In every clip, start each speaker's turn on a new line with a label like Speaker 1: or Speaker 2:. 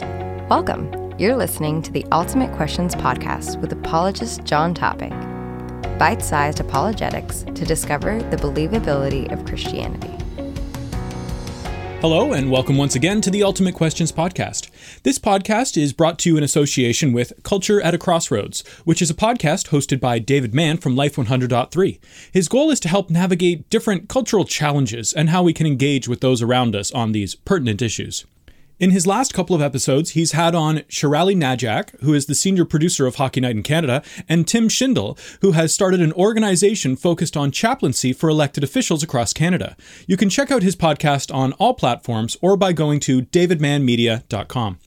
Speaker 1: Welcome. You're listening to the Ultimate Questions podcast with apologist Jon Topping. Bite sized apologetics to discover the believability of Christianity.
Speaker 2: Hello, and welcome once again to the Ultimate Questions podcast. This podcast is brought to you in association with Culture at a Crossroads, which is a podcast hosted by David Mann from Life 100.3. His goal is to help navigate different cultural challenges and how we can engage with those around us on these pertinent issues. In his last couple of episodes, he's had on Sherali Najak, who is the senior producer of Hockey Night in Canada, and Tim Schindel, who has started an organization focused on chaplaincy for elected officials across Canada. You can check out his podcast on all platforms or by going to davidmanmedia.com.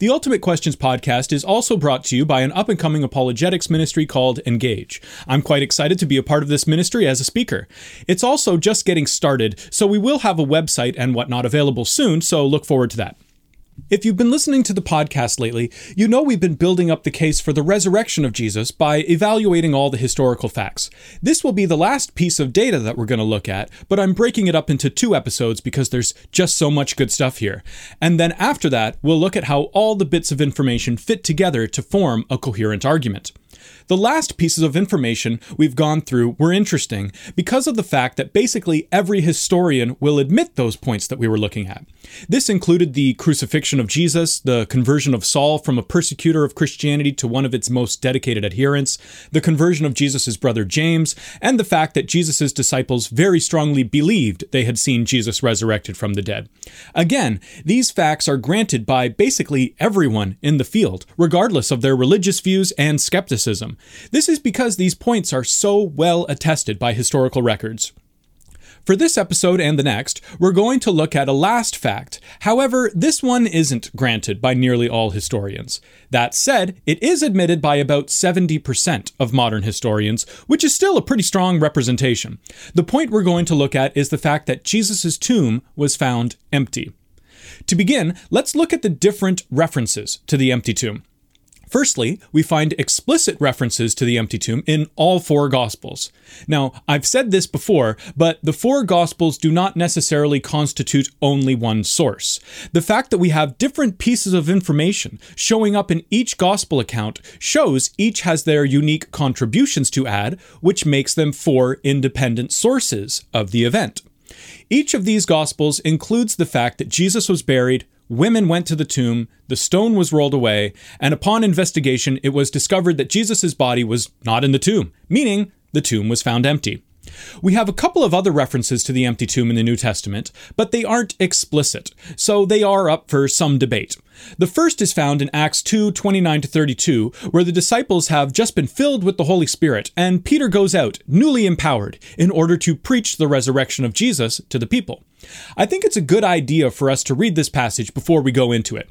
Speaker 2: The Ultimate Questions podcast is also brought to you by an up and coming apologetics ministry called Engage. I'm quite excited to be a part of this ministry as a speaker. It's also just getting started, so we will have a website and whatnot available soon, so look forward to that. If you've been listening to the podcast lately, you know we've been building up the case for the resurrection of Jesus by evaluating all the historical facts. This will be the last piece of data that we're going to look at, but I'm breaking it up into two episodes because there's just so much good stuff here. And then after that, we'll look at how all the bits of information fit together to form a coherent argument. The last pieces of information we've gone through were interesting because of the fact that basically every historian will admit those points that we were looking at. This included the crucifixion of Jesus, the conversion of Saul from a persecutor of Christianity to one of its most dedicated adherents, the conversion of Jesus' brother James, and the fact that Jesus' disciples very strongly believed they had seen Jesus resurrected from the dead. Again, these facts are granted by basically everyone in the field, regardless of their religious views and skepticism. This is because these points are so well attested by historical records. For this episode and the next, we're going to look at a last fact. However, this one isn't granted by nearly all historians. That said, it is admitted by about 70% of modern historians, which is still a pretty strong representation. The point we're going to look at is the fact that Jesus' tomb was found empty. To begin, let's look at the different references to the empty tomb. Firstly, we find explicit references to the empty tomb in all four Gospels. Now, I've said this before, but the four Gospels do not necessarily constitute only one source. The fact that we have different pieces of information showing up in each Gospel account shows each has their unique contributions to add, which makes them four independent sources of the event. Each of these Gospels includes the fact that Jesus was buried Women went to the tomb, the stone was rolled away, and upon investigation, it was discovered that Jesus' body was not in the tomb, meaning the tomb was found empty. We have a couple of other references to the empty tomb in the New Testament, but they aren't explicit, so they are up for some debate. The first is found in Acts 2 29 to 32, where the disciples have just been filled with the Holy Spirit, and Peter goes out, newly empowered, in order to preach the resurrection of Jesus to the people. I think it's a good idea for us to read this passage before we go into it.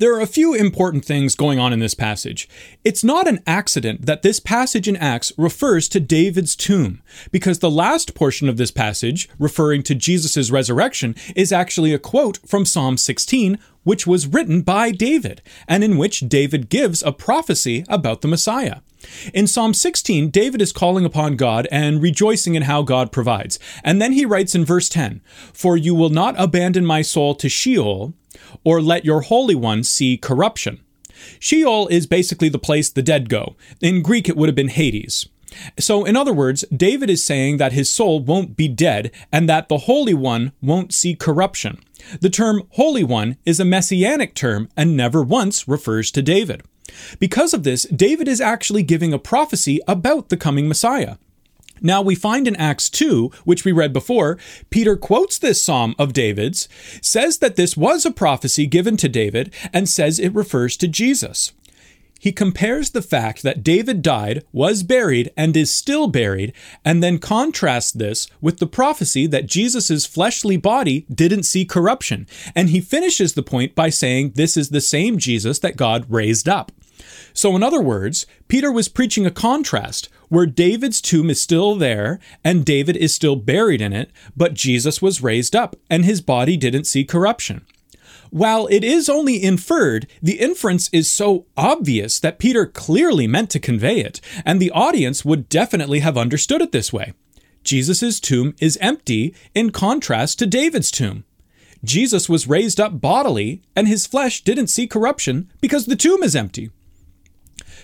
Speaker 2: There are a few important things going on in this passage. It's not an accident that this passage in Acts refers to David's tomb, because the last portion of this passage, referring to Jesus' resurrection, is actually a quote from Psalm 16, which was written by David, and in which David gives a prophecy about the Messiah. In Psalm 16, David is calling upon God and rejoicing in how God provides. And then he writes in verse 10 For you will not abandon my soul to Sheol, or let your Holy One see corruption. Sheol is basically the place the dead go. In Greek, it would have been Hades. So, in other words, David is saying that his soul won't be dead and that the Holy One won't see corruption. The term Holy One is a messianic term and never once refers to David. Because of this, David is actually giving a prophecy about the coming Messiah. Now, we find in Acts 2, which we read before, Peter quotes this psalm of David's, says that this was a prophecy given to David, and says it refers to Jesus. he compares the fact that David died, was buried, and is still buried, and then contrasts this with the prophecy that Jesus' fleshly body didn't see corruption. And he finishes the point by saying this is the same Jesus that God raised up. So, in other words, Peter was preaching a contrast where David's tomb is still there and David is still buried in it, but Jesus was raised up and his body didn't see corruption. While it is only inferred, the inference is so obvious that Peter clearly meant to convey it, and the audience would definitely have understood it this way. Jesus' tomb is empty in contrast to David's tomb. Jesus was raised up bodily, and his flesh didn't see corruption because the tomb is empty.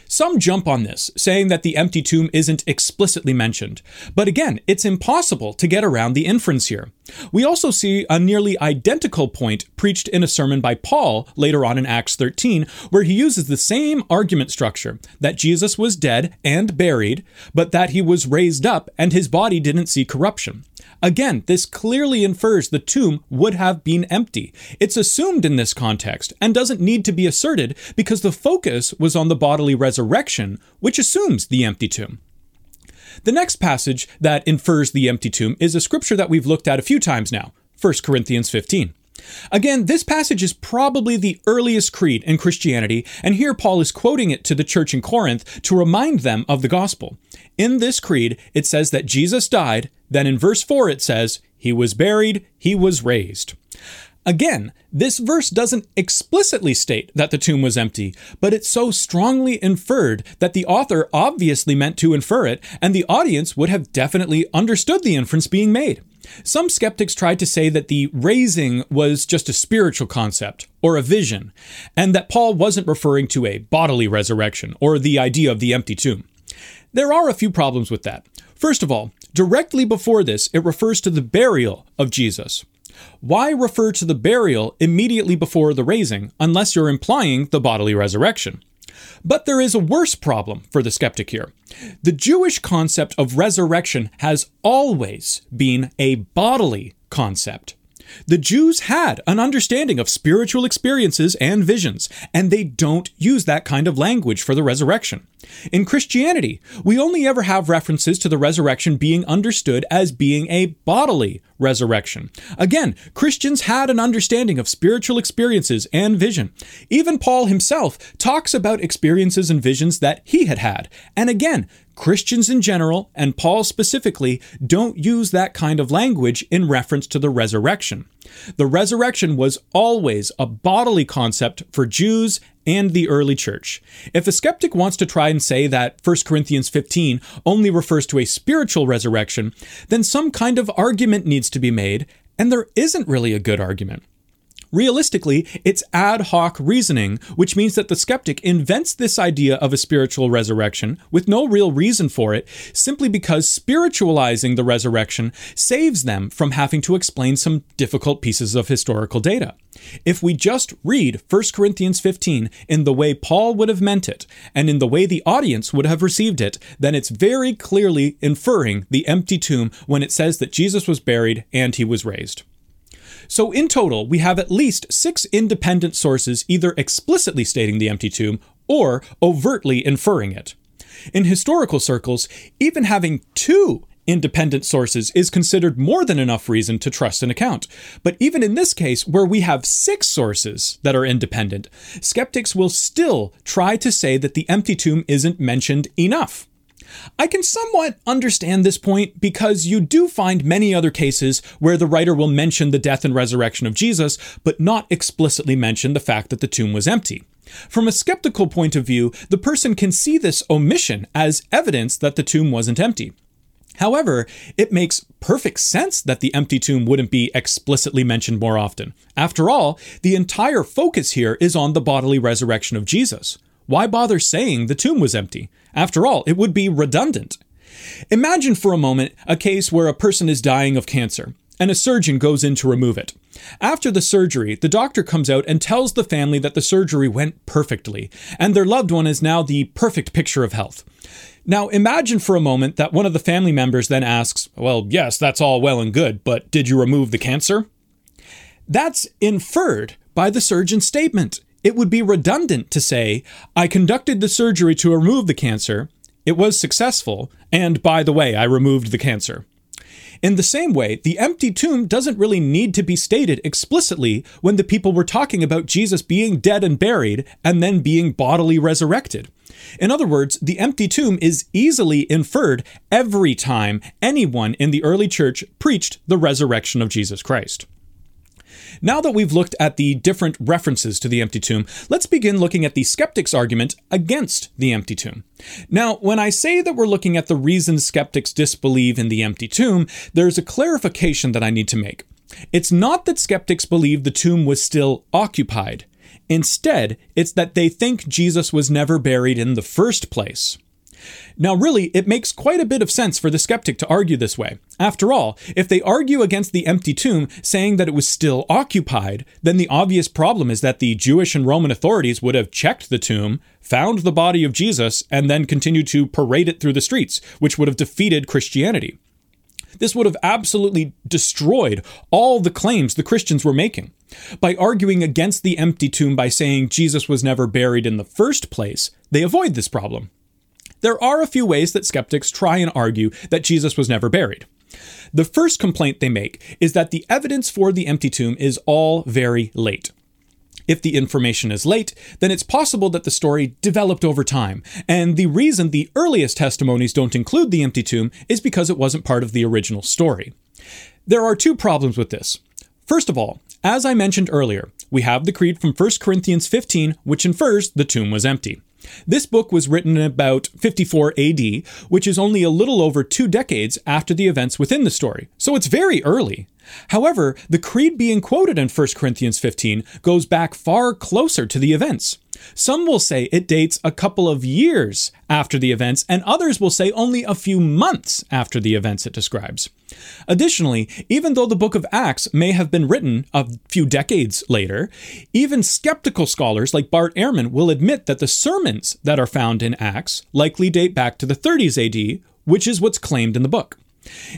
Speaker 2: Some jump on this, saying that the empty tomb isn't explicitly mentioned. But again, it's impossible to get around the inference here. We also see a nearly identical point preached in a sermon by Paul later on in Acts 13, where he uses the same argument structure that Jesus was dead and buried, but that he was raised up and his body didn't see corruption. Again, this clearly infers the tomb would have been empty. It's assumed in this context and doesn't need to be asserted because the focus was on the bodily resurrection, which assumes the empty tomb. The next passage that infers the empty tomb is a scripture that we've looked at a few times now, 1 Corinthians 15. Again, this passage is probably the earliest creed in Christianity, and here Paul is quoting it to the church in Corinth to remind them of the gospel. In this creed, it says that Jesus died, then in verse 4 it says, He was buried, He was raised. Again, this verse doesn't explicitly state that the tomb was empty, but it's so strongly inferred that the author obviously meant to infer it, and the audience would have definitely understood the inference being made. Some skeptics tried to say that the raising was just a spiritual concept or a vision, and that Paul wasn't referring to a bodily resurrection or the idea of the empty tomb. There are a few problems with that. First of all, directly before this, it refers to the burial of Jesus. Why refer to the burial immediately before the raising unless you're implying the bodily resurrection? But there is a worse problem for the skeptic here. The Jewish concept of resurrection has always been a bodily concept. The Jews had an understanding of spiritual experiences and visions, and they don't use that kind of language for the resurrection. In Christianity, we only ever have references to the resurrection being understood as being a bodily resurrection. Again, Christians had an understanding of spiritual experiences and vision. Even Paul himself talks about experiences and visions that he had had. And again, Christians in general, and Paul specifically, don't use that kind of language in reference to the resurrection. The resurrection was always a bodily concept for Jews and the early church. If a skeptic wants to try and say that 1 Corinthians 15 only refers to a spiritual resurrection, then some kind of argument needs to be made, and there isn't really a good argument. Realistically, it's ad hoc reasoning, which means that the skeptic invents this idea of a spiritual resurrection with no real reason for it, simply because spiritualizing the resurrection saves them from having to explain some difficult pieces of historical data. If we just read 1 Corinthians 15 in the way Paul would have meant it, and in the way the audience would have received it, then it's very clearly inferring the empty tomb when it says that Jesus was buried and he was raised. So, in total, we have at least six independent sources either explicitly stating the empty tomb or overtly inferring it. In historical circles, even having two independent sources is considered more than enough reason to trust an account. But even in this case, where we have six sources that are independent, skeptics will still try to say that the empty tomb isn't mentioned enough. I can somewhat understand this point because you do find many other cases where the writer will mention the death and resurrection of Jesus, but not explicitly mention the fact that the tomb was empty. From a skeptical point of view, the person can see this omission as evidence that the tomb wasn't empty. However, it makes perfect sense that the empty tomb wouldn't be explicitly mentioned more often. After all, the entire focus here is on the bodily resurrection of Jesus. Why bother saying the tomb was empty? After all, it would be redundant. Imagine for a moment a case where a person is dying of cancer and a surgeon goes in to remove it. After the surgery, the doctor comes out and tells the family that the surgery went perfectly and their loved one is now the perfect picture of health. Now, imagine for a moment that one of the family members then asks, Well, yes, that's all well and good, but did you remove the cancer? That's inferred by the surgeon's statement. It would be redundant to say, I conducted the surgery to remove the cancer, it was successful, and by the way, I removed the cancer. In the same way, the empty tomb doesn't really need to be stated explicitly when the people were talking about Jesus being dead and buried and then being bodily resurrected. In other words, the empty tomb is easily inferred every time anyone in the early church preached the resurrection of Jesus Christ. Now that we've looked at the different references to the empty tomb, let's begin looking at the skeptics' argument against the empty tomb. Now, when I say that we're looking at the reasons skeptics disbelieve in the empty tomb, there's a clarification that I need to make. It's not that skeptics believe the tomb was still occupied. Instead, it's that they think Jesus was never buried in the first place. Now, really, it makes quite a bit of sense for the skeptic to argue this way. After all, if they argue against the empty tomb, saying that it was still occupied, then the obvious problem is that the Jewish and Roman authorities would have checked the tomb, found the body of Jesus, and then continued to parade it through the streets, which would have defeated Christianity. This would have absolutely destroyed all the claims the Christians were making. By arguing against the empty tomb by saying Jesus was never buried in the first place, they avoid this problem. There are a few ways that skeptics try and argue that Jesus was never buried. The first complaint they make is that the evidence for the empty tomb is all very late. If the information is late, then it's possible that the story developed over time, and the reason the earliest testimonies don't include the empty tomb is because it wasn't part of the original story. There are two problems with this. First of all, as I mentioned earlier, we have the creed from 1 Corinthians 15, which infers the tomb was empty. This book was written in about 54 AD, which is only a little over two decades after the events within the story, so it's very early. However, the creed being quoted in 1 Corinthians 15 goes back far closer to the events. Some will say it dates a couple of years after the events, and others will say only a few months after the events it describes. Additionally, even though the book of Acts may have been written a few decades later, even skeptical scholars like Bart Ehrman will admit that the sermons that are found in Acts likely date back to the 30s AD, which is what's claimed in the book.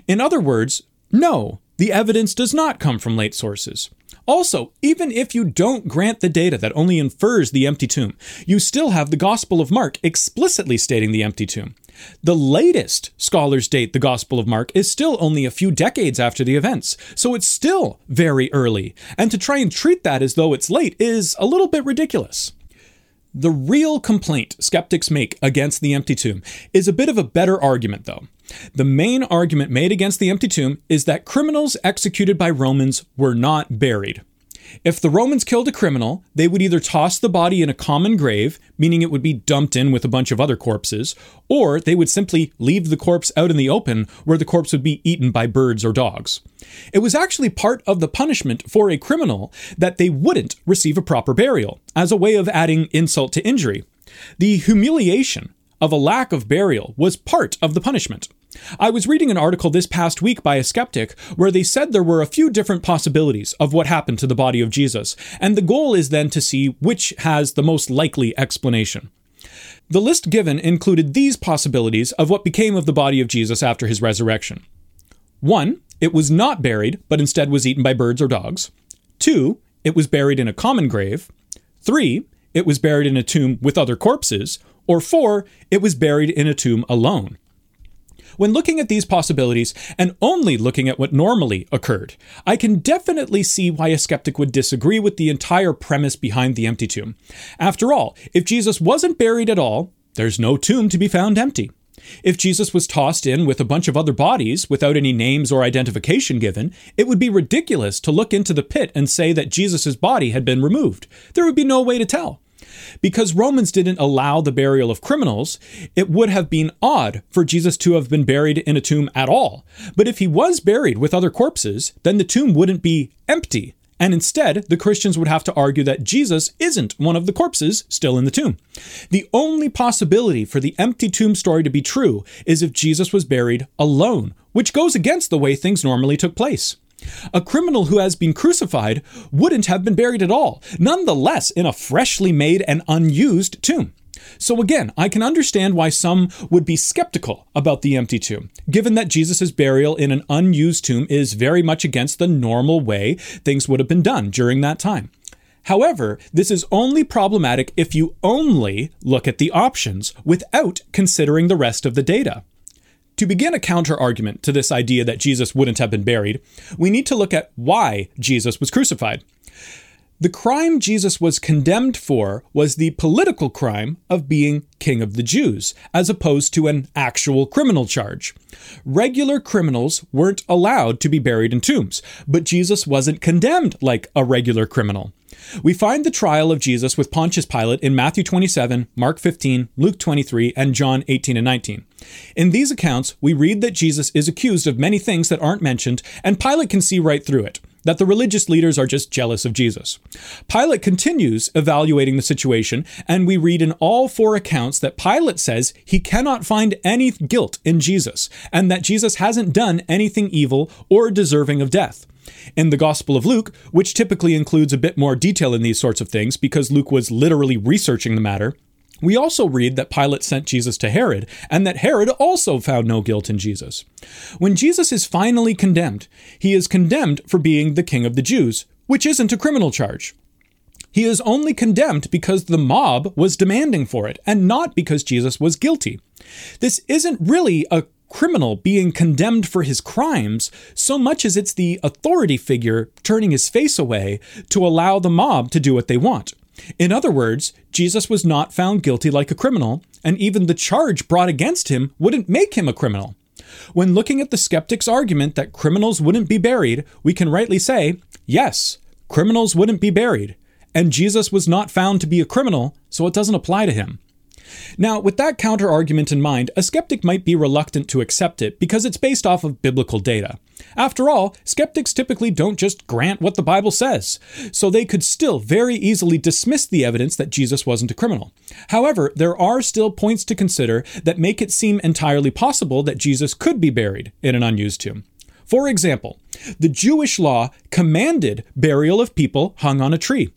Speaker 2: In other words, no, the evidence does not come from late sources. Also, even if you don't grant the data that only infers the empty tomb, you still have the Gospel of Mark explicitly stating the empty tomb. The latest scholars date the Gospel of Mark is still only a few decades after the events, so it's still very early, and to try and treat that as though it's late is a little bit ridiculous. The real complaint skeptics make against the empty tomb is a bit of a better argument, though. The main argument made against the empty tomb is that criminals executed by Romans were not buried. If the Romans killed a criminal, they would either toss the body in a common grave, meaning it would be dumped in with a bunch of other corpses, or they would simply leave the corpse out in the open where the corpse would be eaten by birds or dogs. It was actually part of the punishment for a criminal that they wouldn't receive a proper burial, as a way of adding insult to injury. The humiliation of a lack of burial was part of the punishment. I was reading an article this past week by a skeptic where they said there were a few different possibilities of what happened to the body of Jesus, and the goal is then to see which has the most likely explanation. The list given included these possibilities of what became of the body of Jesus after his resurrection. 1. It was not buried, but instead was eaten by birds or dogs. 2. It was buried in a common grave. 3. It was buried in a tomb with other corpses. Or 4. It was buried in a tomb alone. When looking at these possibilities, and only looking at what normally occurred, I can definitely see why a skeptic would disagree with the entire premise behind the empty tomb. After all, if Jesus wasn't buried at all, there's no tomb to be found empty. If Jesus was tossed in with a bunch of other bodies without any names or identification given, it would be ridiculous to look into the pit and say that Jesus' body had been removed. There would be no way to tell. Because Romans didn't allow the burial of criminals, it would have been odd for Jesus to have been buried in a tomb at all. But if he was buried with other corpses, then the tomb wouldn't be empty. And instead, the Christians would have to argue that Jesus isn't one of the corpses still in the tomb. The only possibility for the empty tomb story to be true is if Jesus was buried alone, which goes against the way things normally took place. A criminal who has been crucified wouldn't have been buried at all, nonetheless, in a freshly made and unused tomb. So again, I can understand why some would be skeptical about the empty tomb, given that Jesus' burial in an unused tomb is very much against the normal way things would have been done during that time. However, this is only problematic if you only look at the options without considering the rest of the data. To begin a counter argument to this idea that Jesus wouldn't have been buried, we need to look at why Jesus was crucified. The crime Jesus was condemned for was the political crime of being king of the Jews, as opposed to an actual criminal charge. Regular criminals weren't allowed to be buried in tombs, but Jesus wasn't condemned like a regular criminal. We find the trial of Jesus with Pontius Pilate in Matthew 27, Mark 15, Luke 23, and John 18 and 19. In these accounts, we read that Jesus is accused of many things that aren't mentioned, and Pilate can see right through it that the religious leaders are just jealous of Jesus. Pilate continues evaluating the situation, and we read in all four accounts that Pilate says he cannot find any guilt in Jesus, and that Jesus hasn't done anything evil or deserving of death. In the Gospel of Luke, which typically includes a bit more detail in these sorts of things because Luke was literally researching the matter, we also read that Pilate sent Jesus to Herod, and that Herod also found no guilt in Jesus. When Jesus is finally condemned, he is condemned for being the king of the Jews, which isn't a criminal charge. He is only condemned because the mob was demanding for it, and not because Jesus was guilty. This isn't really a criminal being condemned for his crimes so much as it's the authority figure turning his face away to allow the mob to do what they want. In other words, Jesus was not found guilty like a criminal, and even the charge brought against him wouldn't make him a criminal. When looking at the skeptic's argument that criminals wouldn't be buried, we can rightly say, yes, criminals wouldn't be buried, and Jesus was not found to be a criminal, so it doesn't apply to him. Now, with that counter argument in mind, a skeptic might be reluctant to accept it because it's based off of biblical data. After all, skeptics typically don't just grant what the Bible says, so they could still very easily dismiss the evidence that Jesus wasn't a criminal. However, there are still points to consider that make it seem entirely possible that Jesus could be buried in an unused tomb. For example, the Jewish law commanded burial of people hung on a tree.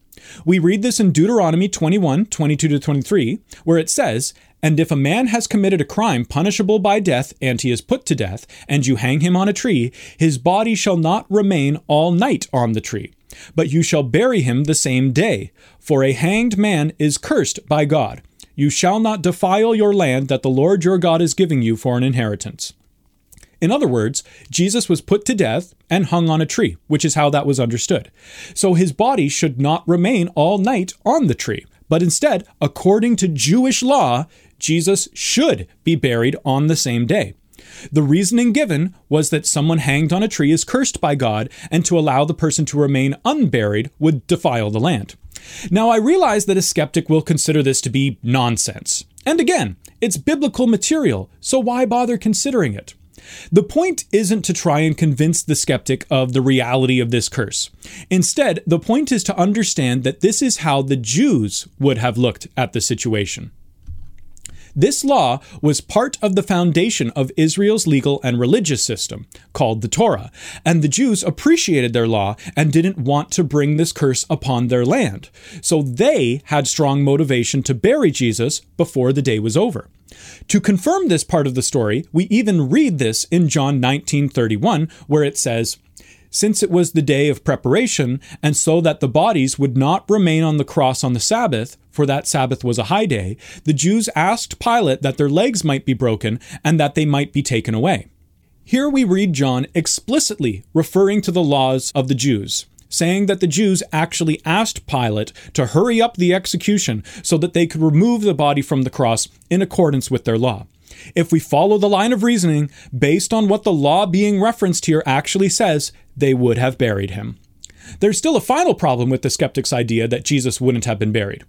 Speaker 2: We read this in Deuteronomy 21 22 to 23, where it says, And if a man has committed a crime punishable by death, and he is put to death, and you hang him on a tree, his body shall not remain all night on the tree, but you shall bury him the same day. For a hanged man is cursed by God. You shall not defile your land that the Lord your God is giving you for an inheritance. In other words, Jesus was put to death and hung on a tree, which is how that was understood. So his body should not remain all night on the tree, but instead, according to Jewish law, Jesus should be buried on the same day. The reasoning given was that someone hanged on a tree is cursed by God, and to allow the person to remain unburied would defile the land. Now, I realize that a skeptic will consider this to be nonsense. And again, it's biblical material, so why bother considering it? The point isn't to try and convince the skeptic of the reality of this curse. Instead, the point is to understand that this is how the Jews would have looked at the situation. This law was part of the foundation of Israel's legal and religious system, called the Torah, and the Jews appreciated their law and didn't want to bring this curse upon their land. So they had strong motivation to bury Jesus before the day was over. To confirm this part of the story, we even read this in John 19:31 where it says, since it was the day of preparation, and so that the bodies would not remain on the cross on the Sabbath, for that Sabbath was a high day, the Jews asked Pilate that their legs might be broken and that they might be taken away. Here we read John explicitly referring to the laws of the Jews saying that the Jews actually asked Pilate to hurry up the execution so that they could remove the body from the cross in accordance with their law. If we follow the line of reasoning, based on what the law being referenced here actually says, they would have buried him. There's still a final problem with the skeptic's idea that Jesus wouldn't have been buried.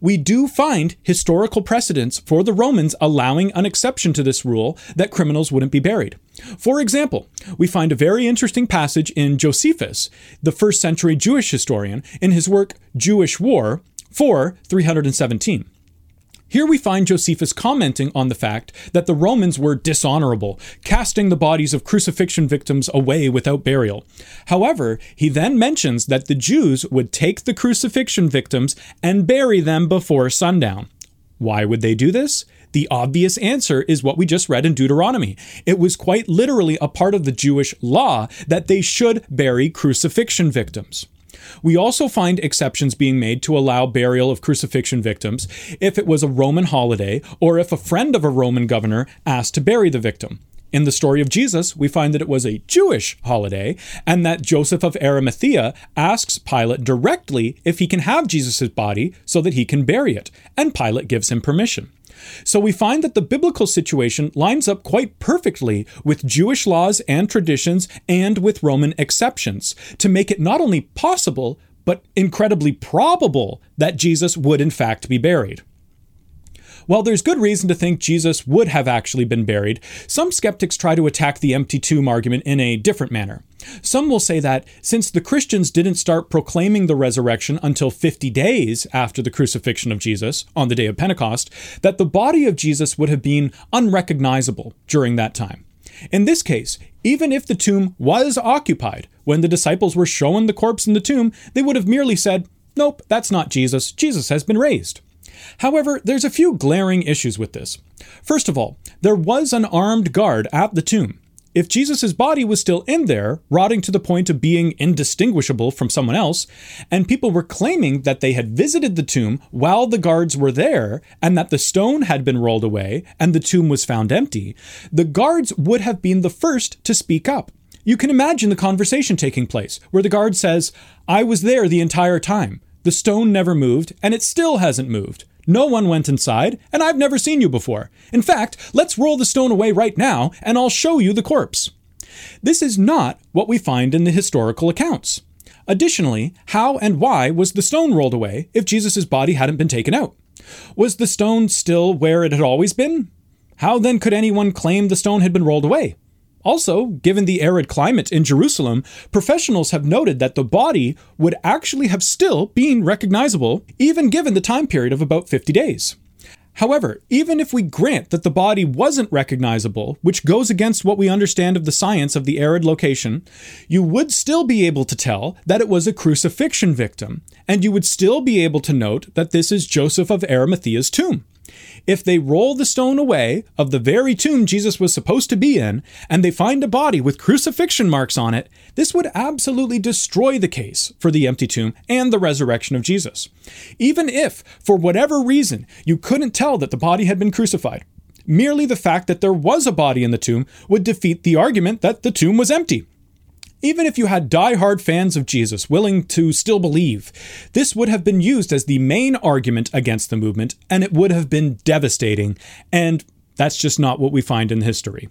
Speaker 2: We do find historical precedents for the Romans allowing an exception to this rule that criminals wouldn't be buried. For example, we find a very interesting passage in Josephus, the first century Jewish historian, in his work Jewish War 4 317. Here we find Josephus commenting on the fact that the Romans were dishonorable, casting the bodies of crucifixion victims away without burial. However, he then mentions that the Jews would take the crucifixion victims and bury them before sundown. Why would they do this? The obvious answer is what we just read in Deuteronomy. It was quite literally a part of the Jewish law that they should bury crucifixion victims. We also find exceptions being made to allow burial of crucifixion victims if it was a Roman holiday or if a friend of a Roman governor asked to bury the victim. In the story of Jesus, we find that it was a Jewish holiday and that Joseph of Arimathea asks Pilate directly if he can have Jesus' body so that he can bury it, and Pilate gives him permission. So we find that the biblical situation lines up quite perfectly with Jewish laws and traditions and with Roman exceptions to make it not only possible, but incredibly probable that Jesus would in fact be buried. While there's good reason to think Jesus would have actually been buried, some skeptics try to attack the empty tomb argument in a different manner. Some will say that since the Christians didn't start proclaiming the resurrection until 50 days after the crucifixion of Jesus, on the day of Pentecost, that the body of Jesus would have been unrecognizable during that time. In this case, even if the tomb was occupied, when the disciples were shown the corpse in the tomb, they would have merely said, Nope, that's not Jesus. Jesus has been raised. However, there's a few glaring issues with this. First of all, there was an armed guard at the tomb. If Jesus' body was still in there, rotting to the point of being indistinguishable from someone else, and people were claiming that they had visited the tomb while the guards were there, and that the stone had been rolled away and the tomb was found empty, the guards would have been the first to speak up. You can imagine the conversation taking place, where the guard says, I was there the entire time. The stone never moved, and it still hasn't moved. No one went inside, and I've never seen you before. In fact, let's roll the stone away right now, and I'll show you the corpse. This is not what we find in the historical accounts. Additionally, how and why was the stone rolled away if Jesus' body hadn't been taken out? Was the stone still where it had always been? How then could anyone claim the stone had been rolled away? Also, given the arid climate in Jerusalem, professionals have noted that the body would actually have still been recognizable, even given the time period of about 50 days. However, even if we grant that the body wasn't recognizable, which goes against what we understand of the science of the arid location, you would still be able to tell that it was a crucifixion victim, and you would still be able to note that this is Joseph of Arimathea's tomb. If they roll the stone away of the very tomb Jesus was supposed to be in, and they find a body with crucifixion marks on it, this would absolutely destroy the case for the empty tomb and the resurrection of Jesus. Even if, for whatever reason, you couldn't tell that the body had been crucified, merely the fact that there was a body in the tomb would defeat the argument that the tomb was empty. Even if you had die-hard fans of Jesus willing to still believe, this would have been used as the main argument against the movement, and it would have been devastating, and that's just not what we find in history.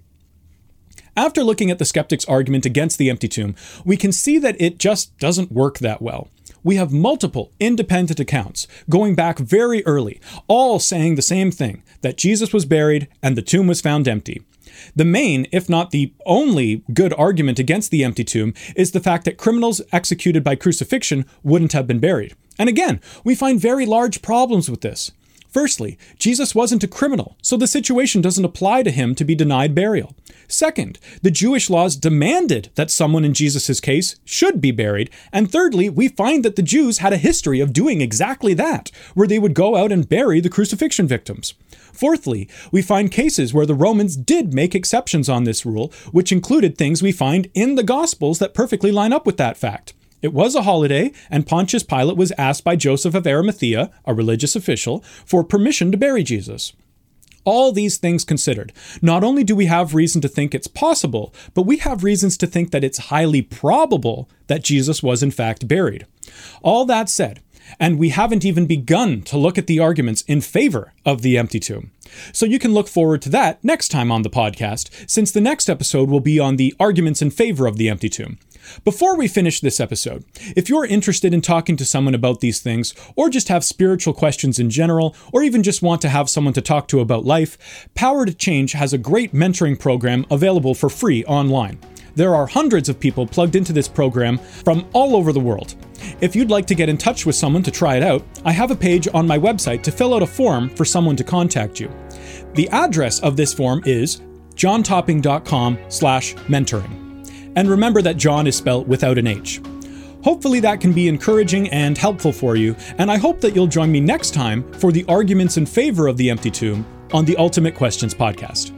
Speaker 2: After looking at the skeptic's argument against the empty tomb, we can see that it just doesn't work that well. We have multiple independent accounts going back very early, all saying the same thing that Jesus was buried and the tomb was found empty. The main, if not the only, good argument against the empty tomb is the fact that criminals executed by crucifixion wouldn't have been buried. And again, we find very large problems with this. Firstly, Jesus wasn't a criminal, so the situation doesn't apply to him to be denied burial. Second, the Jewish laws demanded that someone in Jesus' case should be buried. And thirdly, we find that the Jews had a history of doing exactly that, where they would go out and bury the crucifixion victims. Fourthly, we find cases where the Romans did make exceptions on this rule, which included things we find in the Gospels that perfectly line up with that fact. It was a holiday, and Pontius Pilate was asked by Joseph of Arimathea, a religious official, for permission to bury Jesus. All these things considered, not only do we have reason to think it's possible, but we have reasons to think that it's highly probable that Jesus was in fact buried. All that said, and we haven't even begun to look at the arguments in favor of the empty tomb. So you can look forward to that next time on the podcast, since the next episode will be on the arguments in favor of the empty tomb. Before we finish this episode, if you're interested in talking to someone about these things, or just have spiritual questions in general, or even just want to have someone to talk to about life, Power to Change has a great mentoring program available for free online. There are hundreds of people plugged into this program from all over the world. If you'd like to get in touch with someone to try it out, I have a page on my website to fill out a form for someone to contact you. The address of this form is jontopping.com slash mentoring. And remember that Jon is spelled without an H. Hopefully, that can be encouraging and helpful for you, and I hope that you'll join me next time for the arguments in favor of the empty tomb on the Ultimate Questions podcast.